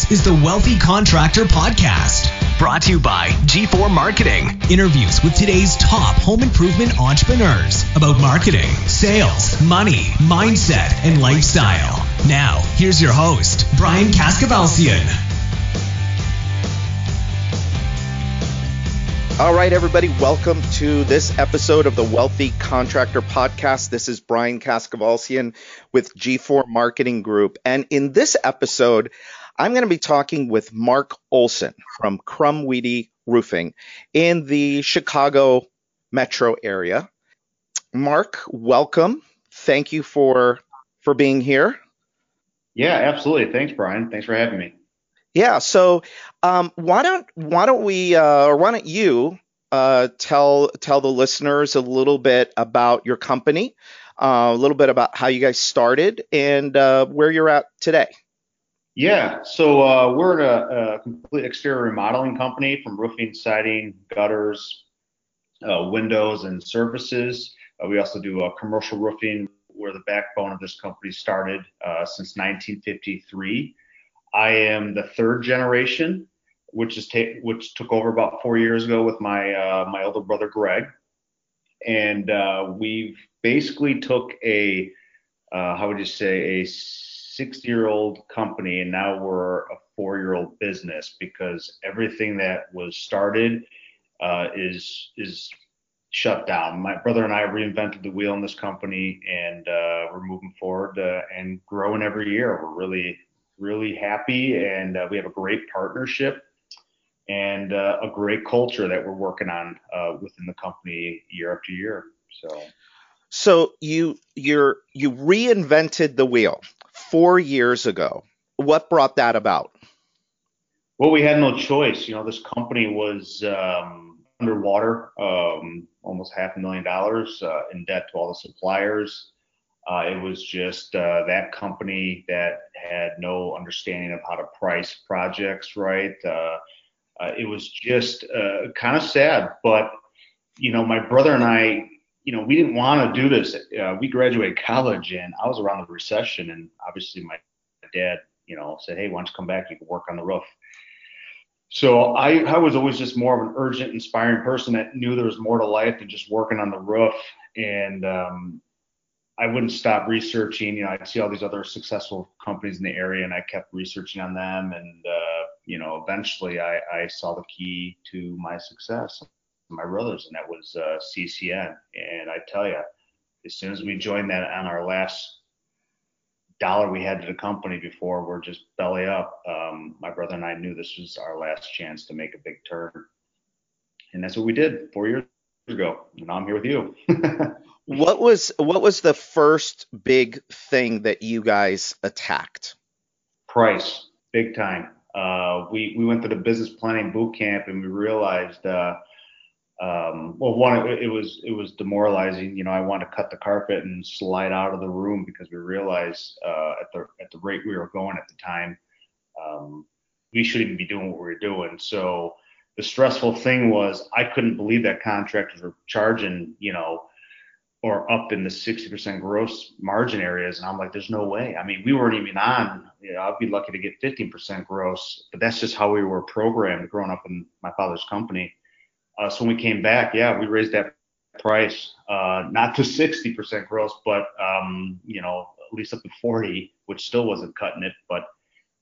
This is the Wealthy Contractor Podcast, brought to you by G4 Marketing. Interviews with today's top home improvement entrepreneurs about marketing, sales, money, mindset, and lifestyle. Now, here's your host, Brian Kaskavalciyan. All right, everybody, welcome to this episode of the Wealthy Contractor Podcast. This is Brian Kaskavalciyan with G4 Marketing Group. And in this episode, I'm going to be talking with Mark Olsen from Crumweedy Roofing in the Chicago metro area. Mark, welcome. Thank you for for being here. Yeah, absolutely. Thanks, Brian. Thanks for having me. Yeah. So um, why don't why don't we uh, or why don't you uh, tell tell the listeners a little bit about your company, uh, a little bit about how you guys started and uh, where you're at today. Yeah. So uh, we're a, a, complete exterior remodeling company from roofing, siding, gutters, uh, windows, and surfaces. we also do commercial roofing. Where the backbone of this company started since 1953. I am the third generation, which is ta- which took over about four years ago with my uh, my older brother Greg, and uh, we've basically took a uh, how would you say a 60 year old company and now we're a four year old business because everything that was started uh, is is shut down. My brother and I reinvented the wheel in this company, and uh, we're moving forward uh, and growing every year. We're really really happy, and uh, we have a great partnership and uh, a great culture that we're working on uh, within the company year after year. So, so you you're you reinvented the wheel four years ago. What brought that about? Well, we had no choice. You know, this company was um, underwater, um, almost half a million dollars uh, in debt to all the suppliers. Uh, it was just uh, that company that had no understanding of how to price projects right. Uh, uh it was just uh, kind of sad, but you know, my brother and I, you know, we didn't want to do this. Uh, we graduated college, and I was around the recession, and obviously my dad, you know, said, "Hey, why don't you come back? You can work on the roof." So I, I was always just more of an urgent, inspiring person that knew there was more to life than just working on the roof. And um, I wouldn't stop researching. You know, I'd see all these other successful companies in the area, and I kept researching on them. And uh, you know, eventually, I, I saw the key to my success, my brothers, and that was uh, CCN. And I tell you, as soon as we joined that on our last dollar we had to the company before we're just belly up, um, my brother and I knew this was our last chance to make a big turn, and that's what we did four years ago. And I'm here with you. what was what was the first big thing that you guys attacked? Price, big time. Uh, we we went to the business planning boot camp and we realized, uh, um, well, one it, was it was demoralizing. You know, I wanted to cut the carpet and slide out of the room because we realized uh, at the at the rate we were going at the time, um, we shouldn't be doing what we were doing. So the stressful thing was I couldn't believe that contractors were charging, you know, or up in the 60% gross margin areas. And I'm like, there's no way. I mean, we weren't even on, you know, I'd be lucky to get 15% gross, but that's just how we were programmed growing up in my father's company. Uh, so when we came back, yeah, we raised that price, uh, not to 60% gross, but, um, you know, at least up to 40, which still wasn't cutting it, but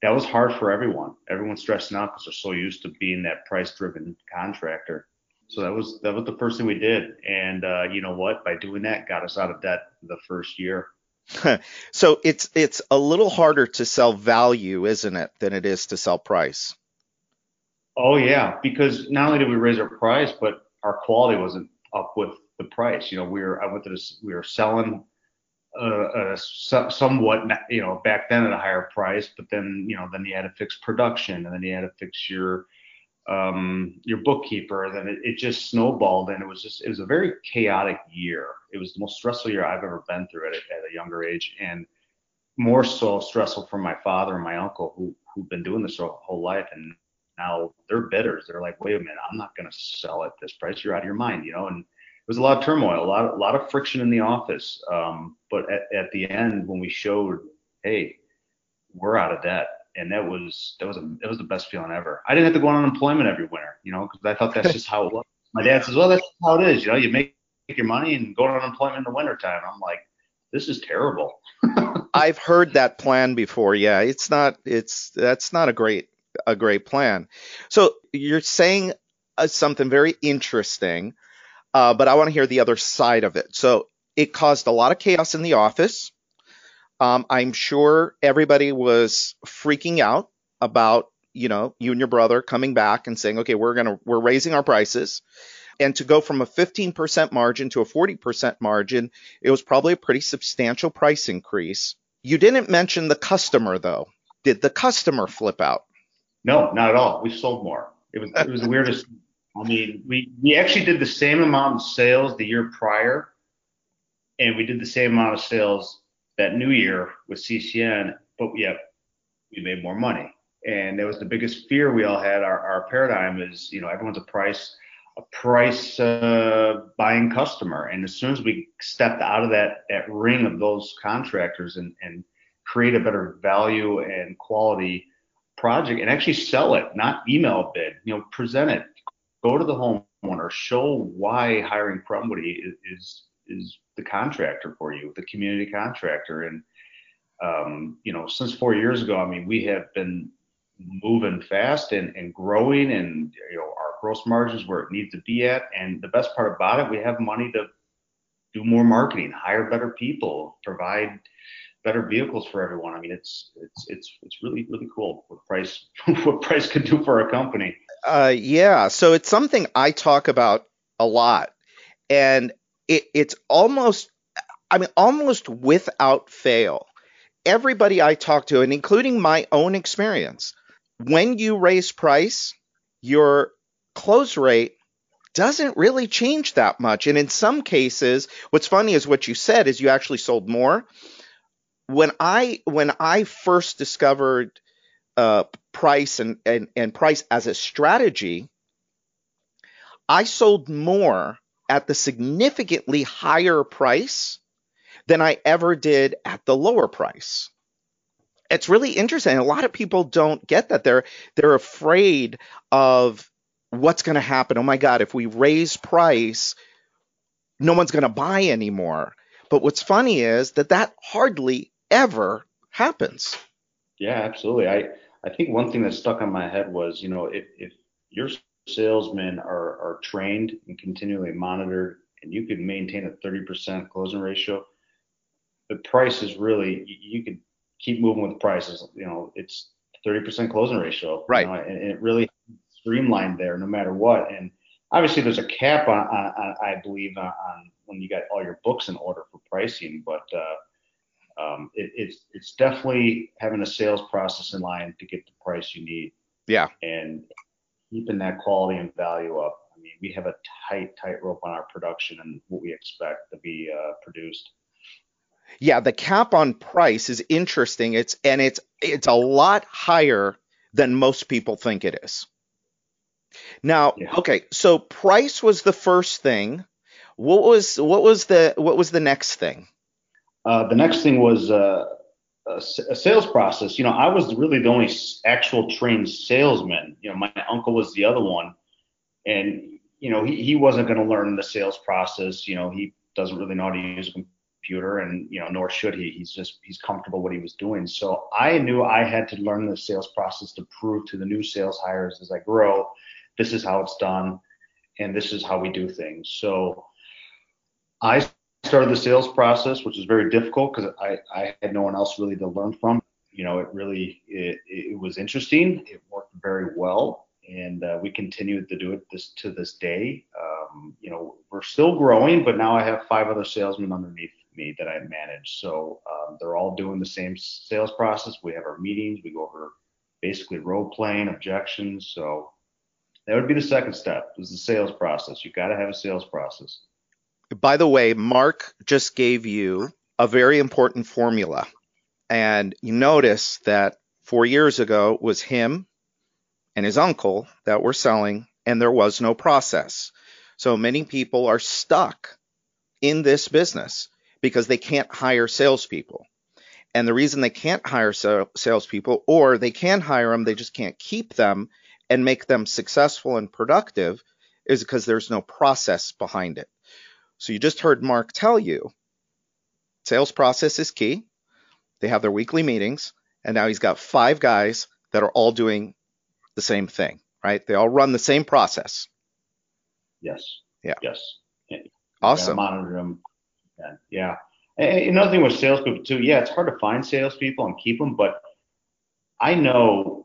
that was hard for everyone. Everyone's stressing out because they're so used to being that price driven contractor. So that was that was the first thing we did, and uh, you know what? By doing that, got us out of debt the first year. so it's it's a little harder to sell value, isn't it, than it is to sell price? Oh yeah, because not only did we raise our price, but our quality wasn't up with the price. You know, we were I went to this, we were selling uh, uh, somewhat, you know, back then at a higher price, but then you know, then you had to fix production, and then you had to fix your um, your bookkeeper. Then it, it, just snowballed, and it was just it was a very chaotic year. It was the most stressful year I've ever been through at, a, at a younger age, and more so stressful for my father and my uncle who who've been doing this whole life, and now they're bidders. They're like, wait a minute, I'm not going to sell at this price. You're out of your mind, you know. And it was a lot of turmoil, a lot a lot of friction in the office. Um, but at, at the end, when we showed, hey, we're out of debt and that was that was a that was the best feeling ever. I didn't have to go on unemployment every winter, you know, because I thought that's just how it was. My dad says, well, that's how it is, you know, you make your money and go on unemployment in the wintertime. I'm like, this is terrible. I've heard that plan before. Yeah, it's not it's that's not a great a great plan. So you're saying uh, something very interesting, uh, but I want to hear the other side of it. So it caused a lot of chaos in the office. Um, I'm sure everybody was freaking out about you know you and your brother coming back and saying, okay, we're gonna we're raising our prices. And to go from a 15% margin to a 40% margin, it was probably a pretty substantial price increase. You didn't mention the customer though. Did the customer flip out? No, not at all. We sold more. It was it was the weirdest. I mean, we we actually did the same amount of sales the year prior, and we did the same amount of sales that new year with CCN, but yet we made more money. And that was the biggest fear we all had. Our our paradigm is, you know, everyone's a price a price uh, buying customer. And as soon as we stepped out of that, that ring of those contractors and, and create a better value and quality project and actually sell it, not email a bid, you know, present it, go to the homeowner, show why hiring Crumwoody is, is, is the contractor for you, the community contractor. And, um, you know, since four years ago, I mean, we have been moving fast and, and growing and, you know, our gross margins where it needs to be at. And the best part about it, we have money to do more marketing, hire better people, provide better vehicles for everyone. I mean, it's it's it's it's really really cool what price what price could do for a company. Uh, yeah, so it's something I talk about a lot, and it, it's almost I mean almost without fail. Everybody I talk to, and including my own experience, when you raise price, your close rate doesn't really change that much. And in some cases, what's funny is what you said is you actually sold more. When I when I first discovered uh, price and, and and price as a strategy, I sold more at the significantly higher price than I ever did at the lower price. It's really interesting. A lot of people don't get that. They're they're afraid of what's going to happen? Oh my God, if we raise price, no one's going to buy anymore. But what's funny is that that hardly ever happens. Yeah, absolutely. I, I think one thing that stuck on my head was, you know, if, if your salesmen are, are trained and continually monitored and you can maintain a 30% closing ratio, the price is really, you, you could keep moving with prices. You know, it's 30% closing ratio. Right. You know, and, and it really streamlined there no matter what. And obviously there's a cap on, on, on I believe on, on, when you got all your books in order for pricing, but uh, um, it, it's it's definitely having a sales process in line to get the price you need. Yeah. And keeping that quality and value up. I mean, we have a tight tight rope on our production and what we expect to be uh, produced. Yeah, the cap on price is interesting. It's and it's it's a lot higher than most people think it is. Now, yeah. okay, so price was the first thing. What was what was the what was the next thing? Uh, the next thing was uh, a, a, sales process. You know, I was really the only actual trained salesman. You know, my uncle was the other one, and you know, he, he wasn't going to learn the sales process. You know, he doesn't really know how to use a computer, and you know, nor should he. He's just he's comfortable what he was doing. So I knew I had to learn the sales process to prove to the new sales hires as I grow this is how it's done, and this is how we do things. So I started the sales process, which was very difficult because I, I had no one else really to learn from. You know, it really it, it was interesting. It worked very well, and uh, we continued to do it this to this day. Um, you know, we're still growing, but now I have five other salesmen underneath me that I manage. So um, they're all doing the same sales process. We have our meetings. We go over basically role playing, objections. So that would be the second step is the sales process. You got to have a sales process. By the way, Mark just gave you a very important formula. And you notice that four years ago was him and his uncle that were selling, and there was no process. So many people are stuck in this business because they can't hire salespeople. And the reason they can't hire salespeople, or they can hire them, they just can't keep them and make them successful and productive, is because there's no process behind it. So you just heard Mark tell you sales process is key. They have their weekly meetings, and now he's got five guys that are all doing the same thing, right? They all run the same process. Yes. Yeah. Yes. Awesome. Monitor them. Yeah. And another thing with salespeople too, yeah, it's hard to find salespeople and keep them, but I know,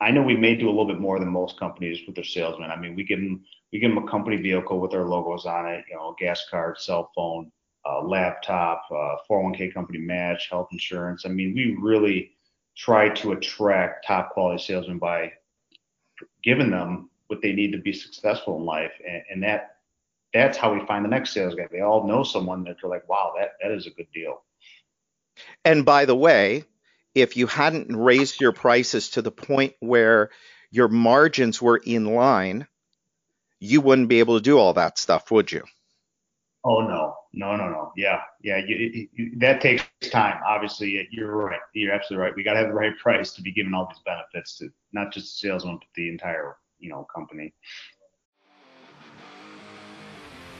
I know we may do a little bit more than most companies with their salesmen. I mean, we give them, we give them a company vehicle with our logos on it, you know, gas card, cell phone, uh, laptop, uh, 401k company match, health insurance. I mean, we really try to attract top quality salesmen by giving them what they need to be successful in life, and, and that that's how we find the next sales guy. They all know someone that they're like, wow, that that is a good deal. And by the way, if you hadn't raised your prices to the point where your margins were in line, you wouldn't be able to do all that stuff, would you? Oh no, no, no, no. Yeah, yeah. You, you, that takes time. Obviously, you're right. You're absolutely right. We got to have the right price to be giving all these benefits to not just the salesman, but the entire you know company.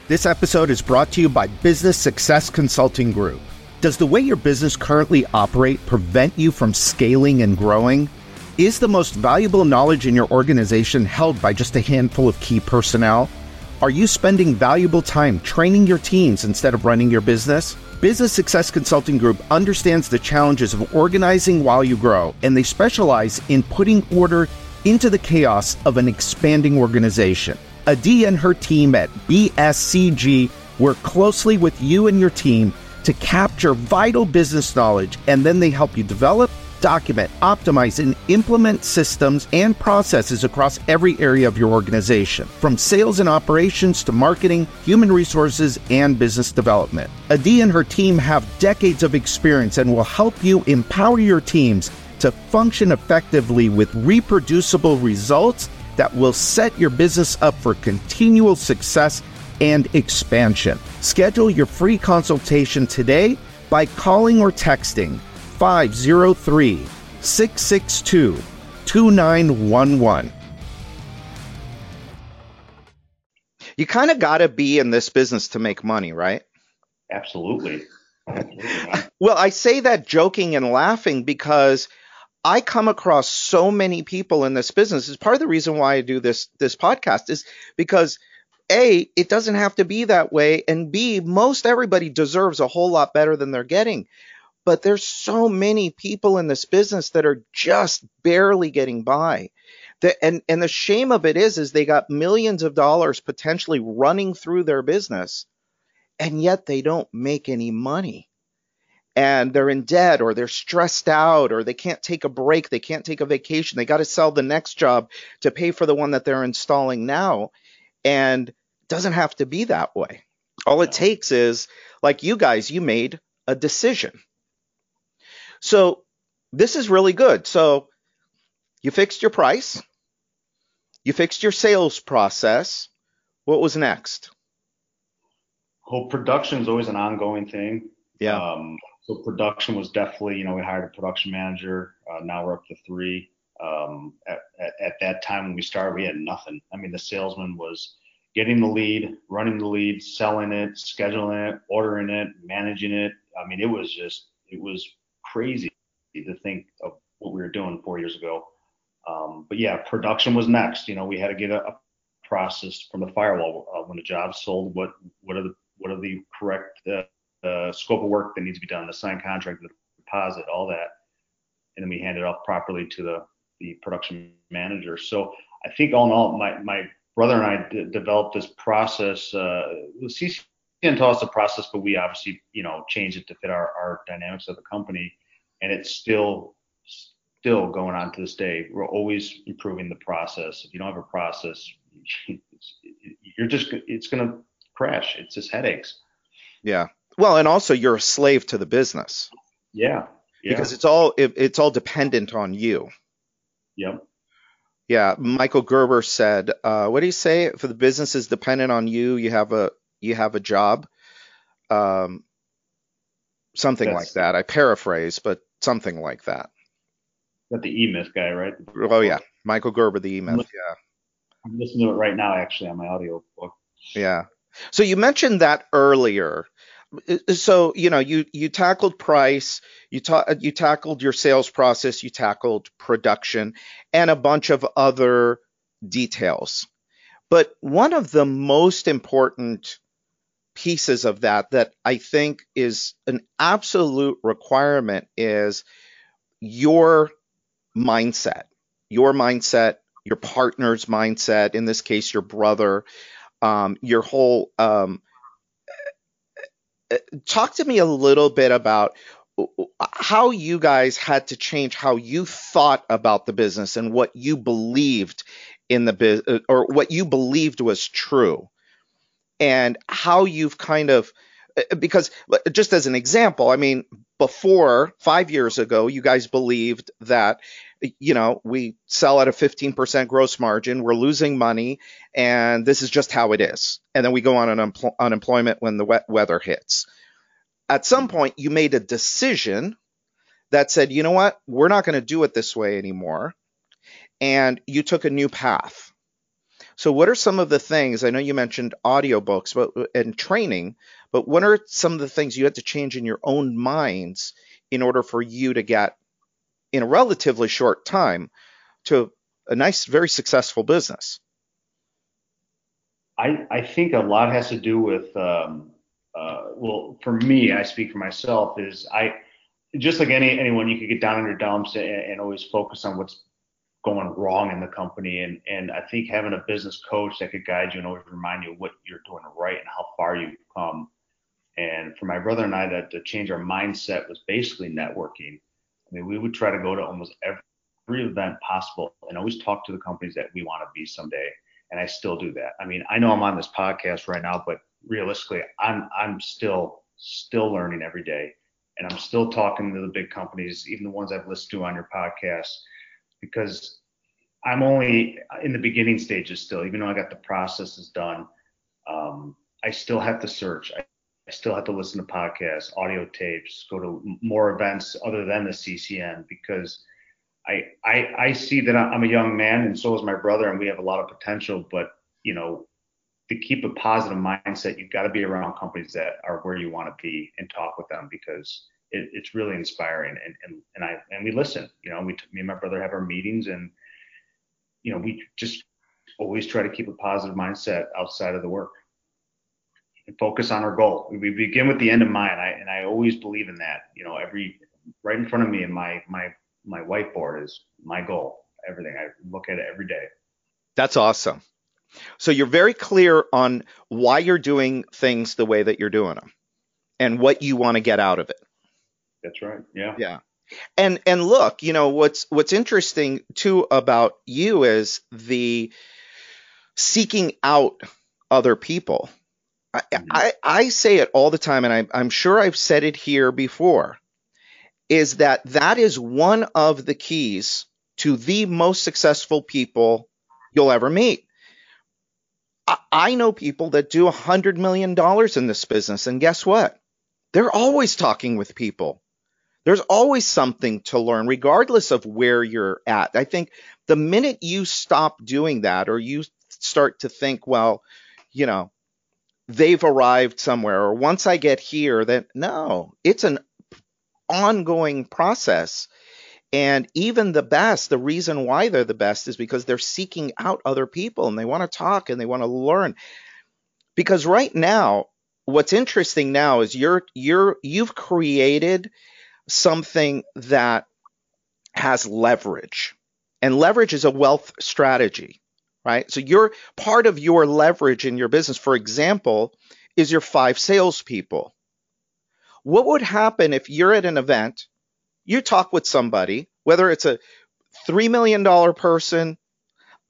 This episode is brought to you by Business Success Consulting Group. Does the way your business currently operate prevent you from scaling and growing? Is the most valuable knowledge in your organization held by just a handful of key personnel? Are you spending valuable time training your teams instead of running your business? Business Success Consulting Group understands the challenges of organizing while you grow, and they specialize in putting order into the chaos of an expanding organization. Adi and her team at BSCG work closely with you and your team to capture vital business knowledge, and then they help you develop, document, optimize, and implement systems and processes across every area of your organization, from sales and operations to marketing, human resources, and business development. Adi and her team have decades of experience and will help you empower your teams to function effectively with reproducible results that will set your business up for continual success and expansion. Schedule your free consultation today by calling or texting 503 662 2911. You kind of got to be in this business to make money, right? Absolutely. Absolutely. well, I say that joking and laughing because I come across so many people in this business. Is part of the reason why I do this this podcast is because a it doesn't have to be that way, and b most everybody deserves a whole lot better than they're getting. But there's so many people in this business that are just barely getting by. The, and and the shame of it is is they got millions of dollars potentially running through their business, and yet they don't make any money and they're in debt or they're stressed out or they can't take a break, they can't take a vacation, they got to sell the next job to pay for the one that they're installing now. And doesn't have to be that way. All it takes is, like you guys, you made a decision. So this is really good. So you fixed your price, you fixed your sales process. What was next? Well, production is always an ongoing thing. Yeah. Um, so production was definitely, you know, we hired a production manager. Uh, now we're up to three. Um, at, at, at, that time when we started, we had nothing. I mean, the salesman was getting the lead, running the lead, selling it, scheduling it, ordering it, managing it. I mean, it was just, it was crazy to think of what we were doing four years ago. Um, but yeah, production was next. You know, we had to get a, a process from the firewall uh, when the job sold. What what are the what are the correct uh, the scope of work that needs to be done, the signed contract, the deposit, all that, and then we hand it off properly to the the production manager. So I think all in all, my my brother and I d- developed this process. Uh, CCN taught us the process, but we obviously you know changed it to fit our our dynamics of the company, and it's still still going on to this day. We're always improving the process. If you don't have a process, you're just it's gonna crash. It's just headaches. Yeah. Well, and also you're a slave to the business. Yeah. yeah. Because it's all it, it's all dependent on you. Yep. Yeah. Michael Gerber said, uh, what do you say? If the business is dependent on you, you have a you have a job. Um, something like that. I paraphrase, but something like that. Got the E Myth guy, right? Oh yeah, Michael Gerber, the E Myth. Yeah. I'm listening to it right now, actually, on my audio book. Yeah. So you mentioned that earlier. So you know you you tackled price, you ta- you tackled your sales process, you tackled production, and a bunch of other details. But one of the most important pieces of that that I think is an absolute requirement is your mindset, your mindset, your partner's mindset, in this case, your brother, um, your whole. Um, talk to me a little bit about how you guys had to change how you thought about the business and what you believed in the business uh, or what you believed was true. And how you've kind of uh, because just as an example, I mean, before five years ago, you guys believed that, you know, we sell at a 15% gross margin, we're losing money, and this is just how it is. And then we go on an unemployment when the wet weather hits. At some point, you made a decision that said, you know what, we're not going to do it this way anymore. And you took a new path. So, what are some of the things? I know you mentioned audiobooks but, and training, but what are some of the things you had to change in your own minds in order for you to get, in a relatively short time, to a nice, very successful business? I, I think a lot has to do with, um, uh, well, for me, I speak for myself, is I, just like any anyone, you could get down in your dumps and, and always focus on what's going wrong in the company. And and I think having a business coach that could guide you and always remind you what you're doing right and how far you've come. And for my brother and I, that to change our mindset was basically networking. I mean, we would try to go to almost every event possible and always talk to the companies that we want to be someday. And I still do that. I mean, I know I'm on this podcast right now, but realistically, I'm I'm still still learning every day, and I'm still talking to the big companies, even the ones I've listened to on your podcast because I'm only in the beginning stages still, even though I got the processes done. Um, I still have to search. I, I, still have to listen to podcasts, audio tapes, go to more events other than the CCN because I, I, I see that I'm a young man and so is my brother and we have a lot of potential, but you know, to keep a positive mindset, you've got to be around companies that are where you want to be and talk with them because it, it's really inspiring. And, and, and I, and we listen, you know, we, me and my brother have our meetings and, you know, we just always try to keep a positive mindset outside of the work and focus on our goal. We begin with the end in mind. I, and I always believe in that, you know, every, right in front of me in my, my, my whiteboard is my goal, everything. I look at it every day. That's awesome. So you're very clear on why you're doing things the way that you're doing them and what you want to get out of it. That's right. Yeah. Yeah. And and look, you know what's what's interesting too about you is the seeking out other people. I. I, I say it all the time, and I, I'm sure I've said it here before. Is that that is one of the keys to the most successful people you'll ever meet. I, I know people that do a hundred million dollars in this business, and guess what? They're always talking with people there's always something to learn, regardless of where you're at. I think the minute you stop doing that or you start to think, well, you know, they've arrived somewhere, or once I get here, that no, it's an ongoing process. And even the best, the reason why they're the best is because they're seeking out other people and they want to talk and they want to learn. Because right now, what's interesting now is you're you're you've created something that has leverage. And leverage is a wealth strategy, right? So your part of your leverage in your business, for example, is your five salespeople. What would happen if you're at an event, you talk with somebody, whether it's a $3 million person,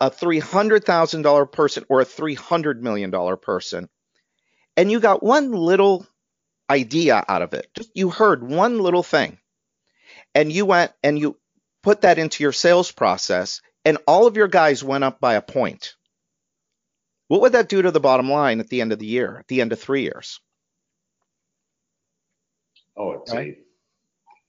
a $300,000 person, or a $300 million person, and you got one little idea out of it. Just you heard one little thing and you went and you put that into your sales process and all of your guys went up by a point. What would that do to the bottom line at the end of the year, at the end of three years? Oh, it's right? a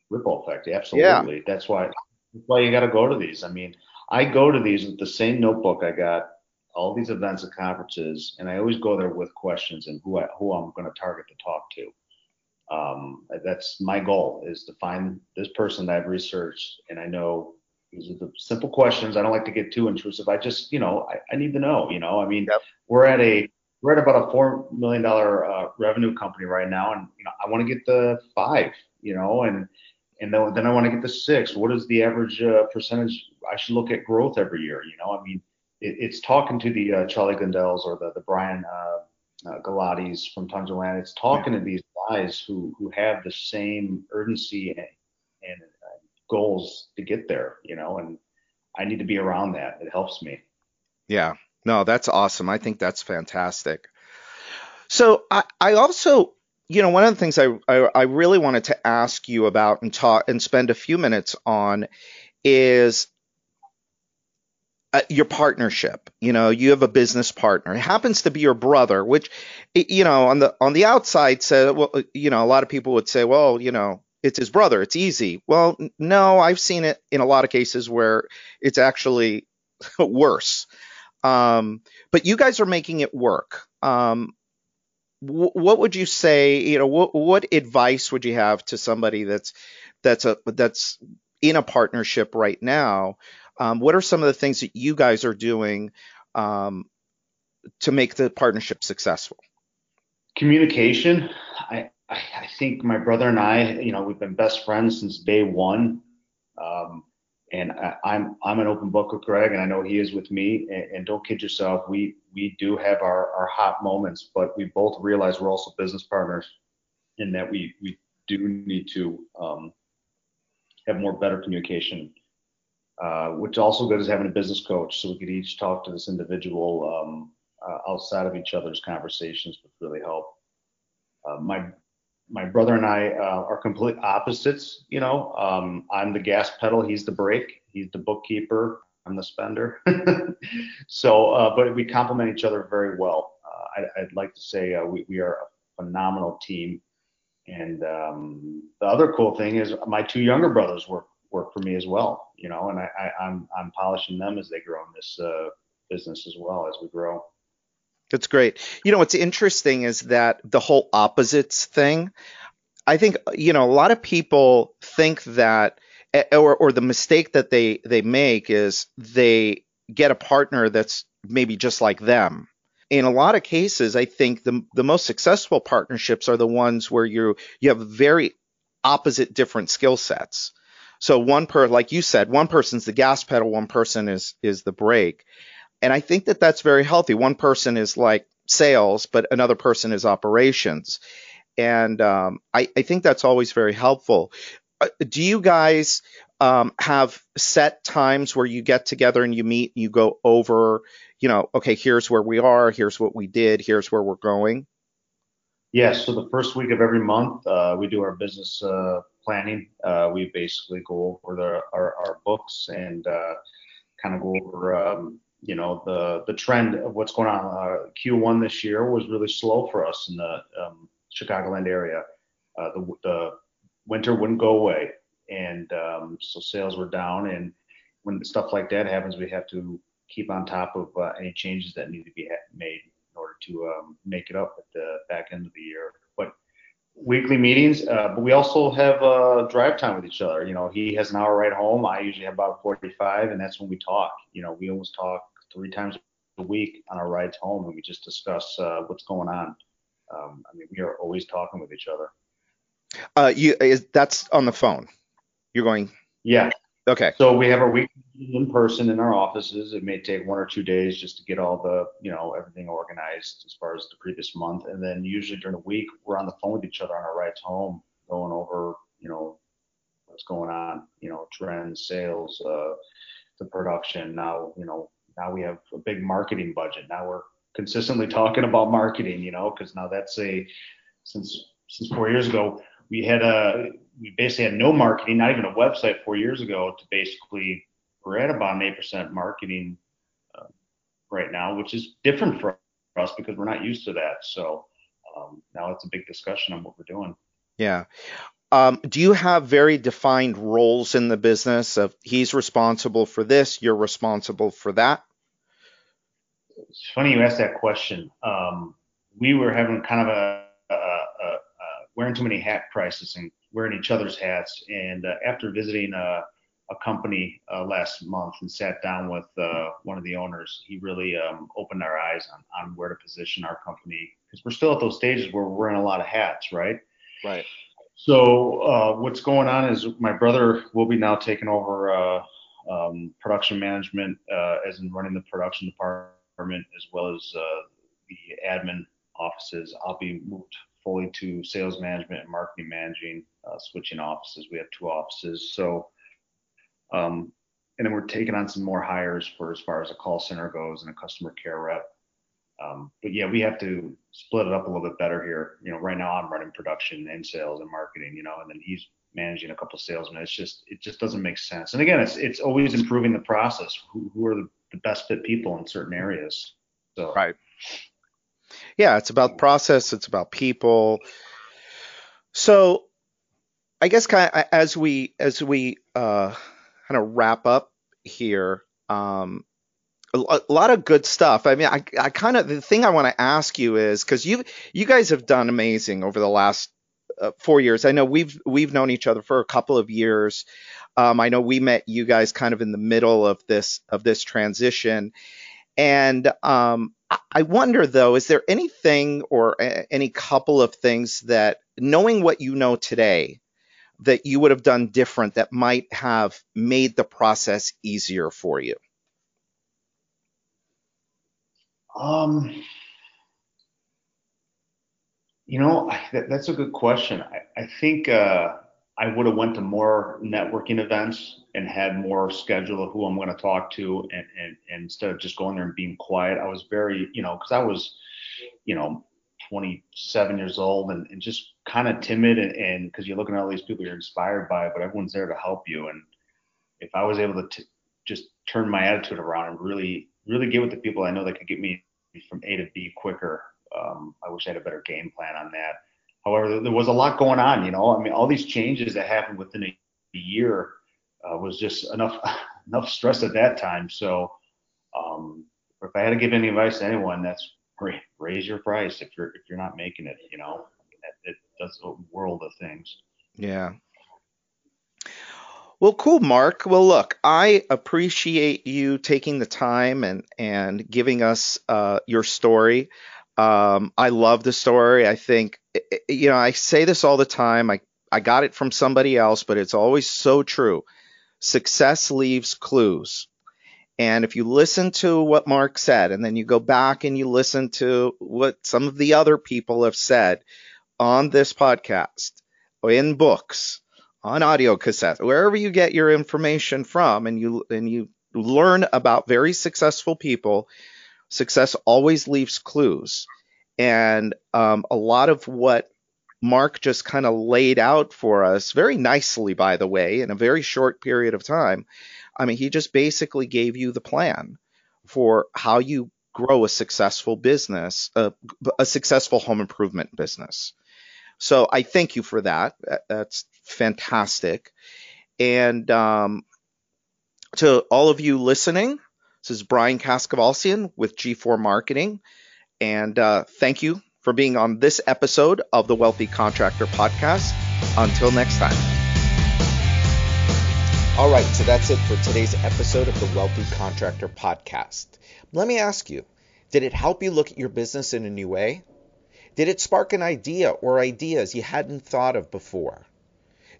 ripple effect. Absolutely. Yeah. That's why that's why you got to go to these. I mean, I go to these with the same notebook I got all these events and conferences, and I always go there with questions and who I, who I'm going to target to talk to. Um, that's my goal is to find this person that I've researched, and I know these are the simple questions. I don't like to get too intrusive. I just, you know, I, I need to know. You know, I mean, yep. we're at a we're at about a four million dollar uh, revenue company right now, and you know, I want to get the five. You know, and and then, then I want to get the six. What is the average uh, percentage? I should look at growth every year. You know, I mean, it, it's talking to the uh, Charlie Gundells or the the Brian uh, uh, Galati's from Tundraland. It's talking yeah. to these guys who who have the same urgency and, and goals to get there. You know, and I need to be around that. It helps me. Yeah. No, that's awesome. I think that's fantastic. So I, I also, you know, one of the things I, I, I really wanted to ask you about and talk and spend a few minutes on is uh, your partnership. You know, you have a business partner. It happens to be your brother, which, you know, on the on the outside, said, well, uh, you know, a lot of people would say, well, you know, it's his brother. It's easy. Well, no, I've seen it in a lot of cases where it's actually worse. Um, but you guys are making it work. Um, w- what would you say? You know, what what advice would you have to somebody that's that's a that's in a partnership right now um, what are some of the things that you guys are doing um, to make the partnership successful? Communication. I, I think my brother and I, you know, we've been best friends since day one. Um, and I, am I'm, I'm an open book with Greg, and I know he is with me. And, and, don't kid yourself, we we do have our our hot moments, but we both realize we're also business partners, in that we we do need to um, have more better communication uh, which also good is having a business coach, so we could each talk to this individual um, uh, outside of each other's conversations, would really help. Uh, my my brother and I uh, are complete opposites. You know, um, I'm the gas pedal, he's the brake. He's the bookkeeper, I'm the spender. so, uh, but we complement each other very well. I, would like to say we, we are a phenomenal team. And um, the other cool thing is my two younger brothers work work for me as well, you know, and I, I, am I'm, I'm polishing them as they grow in this uh, business as well as we grow. That's great. You know, what's interesting is that the whole opposites thing. I think you know a lot of people think that, eh, or or the mistake that they they make is they get a partner that's maybe just like them. In a lot of cases, I think the the most successful partnerships are the ones where you you have very opposite different skill sets. So one per, like you said, one person's the gas pedal, one person is is the brake, and I think that that's very healthy. One person is like sales, but another person is operations, and um, I, I think that's always very helpful. Uh, do you guys um, have set times where you get together and you meet and you go over, you know, okay, here's where we are, here's what we did, here's where we're going? Yes. So the first week of every month, uh, we do our business uh, planning. Uh, we basically go over the, our, our books and uh, kind of go over, um, you know, the the trend of what's going on. Uh, Q1 this year was really slow for us in the um, Chicagoland area. Uh, the, the winter wouldn't go away, and um, so sales were down. And when stuff like that happens, we have to keep on top of uh, any changes that need to be made in order to um, make it up at the back end of the year But weekly meetings, uh, but we also have uh, drive time with each other. You know, he has an hour ride home. I usually have about 45, and that's when we talk. You know, we almost talk three times a week on our rides home, and we just discuss uh, what's going on. Um, I mean, we are always talking with each other. Uh, you is, that's on the phone. You're going. Yeah. Okay. So we have our week in person in our offices. It may take one or two days just to get all the, you know, everything organized as far as the previous month. And then usually during the week, we're on the phone with each other on our rides home, going over, you know, what's going on, you know, trends, sales, uh, the production. Now, you know, now we have a big marketing budget. Now we're consistently talking about marketing, you know, because now that's a since since four years ago we had a we basically had no marketing, not even a website four years ago to basically we're at about an eight percent marketing uh, right now, which is different for us because we're not used to that. So um, now it's a big discussion on what we're doing. Yeah. um, do you have very defined roles in the business of he's responsible for this, you're responsible for that? It's funny you asked that question. Um, we were having kind of a, a, a, a, wearing too many hat crisis and wearing each other's hats. And uh, after visiting a, a company uh, last month and sat down with uh, one of the owners, he really um, opened our eyes on, on where to position our company because we're still at those stages where we're wearing a lot of hats, right? Right. So uh, what's going on is my brother will be now taking over uh, um, production management, uh, as in running the production department as well as uh, the admin offices. I'll be moved fully to sales management and marketing managing, uh, switching offices. We have two offices, so um, and then we're taking on some more hires for as far as a call center goes and a customer care rep. Um, but yeah, we have to split it up a little bit better here. You know, right now I'm running production and sales and marketing, you know, and then he's managing a couple of salesmen. It's just, it just doesn't make sense. And again, it's, it's always improving the process. Who, who are the, the best fit people in certain areas? So, right. Yeah. It's about process. It's about people. So I guess kind of as we, as we, uh, kind of wrap up here, um, a, lot of good stuff. I mean, I, I kind of the thing I want to ask you is because you you guys have done amazing over the last uh, four years. I know we've we've known each other for a couple of years. Um, I know we met you guys kind of in the middle of this of this transition, and um, I wonder though, is there anything or a, any couple of things that knowing what you know today that you would have done different that might have made the process easier for you? Um, you know, I, that, that's a good question. I, I think uh, I would have went to more networking events and had more schedule of who I'm going to talk to, and, and, and instead of just going there and being quiet, I was very, you know, because I was, you know, 27 years old and, and just kind of timid, and because you're looking at all these people you're inspired by, but everyone's there to help you, and if I was able to t- just turn my attitude around and really, really get with the people I know that could get me from A to B quicker. Um, I wish I had a better game plan on that. However, there was a lot going on. You know, I mean, all these changes that happened within a year uh, was just enough enough stress at that time. So, um, if I had to give any advice to anyone, that's raise your price if you're if you're not making it. You know, it, it does a world of things. Yeah. Well, cool, Mark. Well, look, I appreciate you taking the time and and giving us uh, your story. Um, I love the story. I think, you know, I say this all the time. I I got it from somebody else, but it's always so true. Success leaves clues. And if you listen to what Mark said, and then you go back and you listen to what some of the other people have said on this podcast, or in books, on audio cassette, wherever you get your information from, and you and you learn about very successful people. Success always leaves clues, and um, a lot of what Mark just kind of laid out for us very nicely, by the way, in a very short period of time. I mean, he just basically gave you the plan for how you grow a successful business, a, a successful home improvement business. So I thank you for that. That's fantastic. And um, to all of you listening, this is Brian Kaskavalciyan with G4 Marketing. And uh, thank you for being on this episode of the Wealthy Contractor Podcast. Until next time. All right, so that's it for today's episode of the Wealthy Contractor Podcast. Let me ask you did it help you look at your business in a new way? Did it spark an idea or ideas you hadn't thought of before?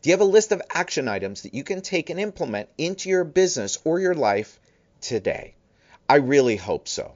Do you have a list of action items that you can take and implement into your business or your life today? I really hope so.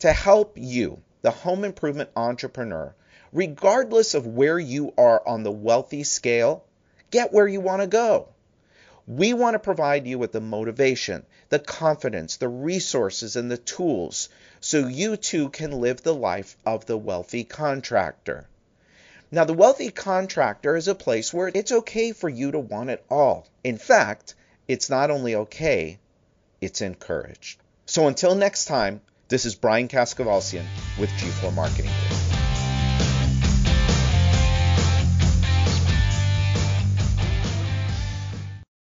to help you, the home improvement entrepreneur, regardless of where you are on the wealthy scale, get where you want to go. We want to provide you with the motivation, the confidence, the resources, and the tools so you too can live the life of the wealthy contractor. Now, the wealthy contractor is a place where it's okay for you to want it all. In fact, it's not only okay, it's encouraged. So until next time, this is Brian Kaskavalciyan with G4 Marketing.